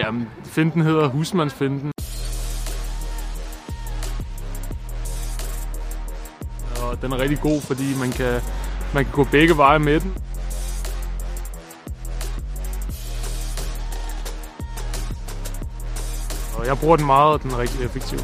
Jamen, finden hedder husmandsfinden. Og den er rigtig god, fordi man kan, man kan gå begge veje med den. Og jeg bruger den meget, og den er rigtig effektiv.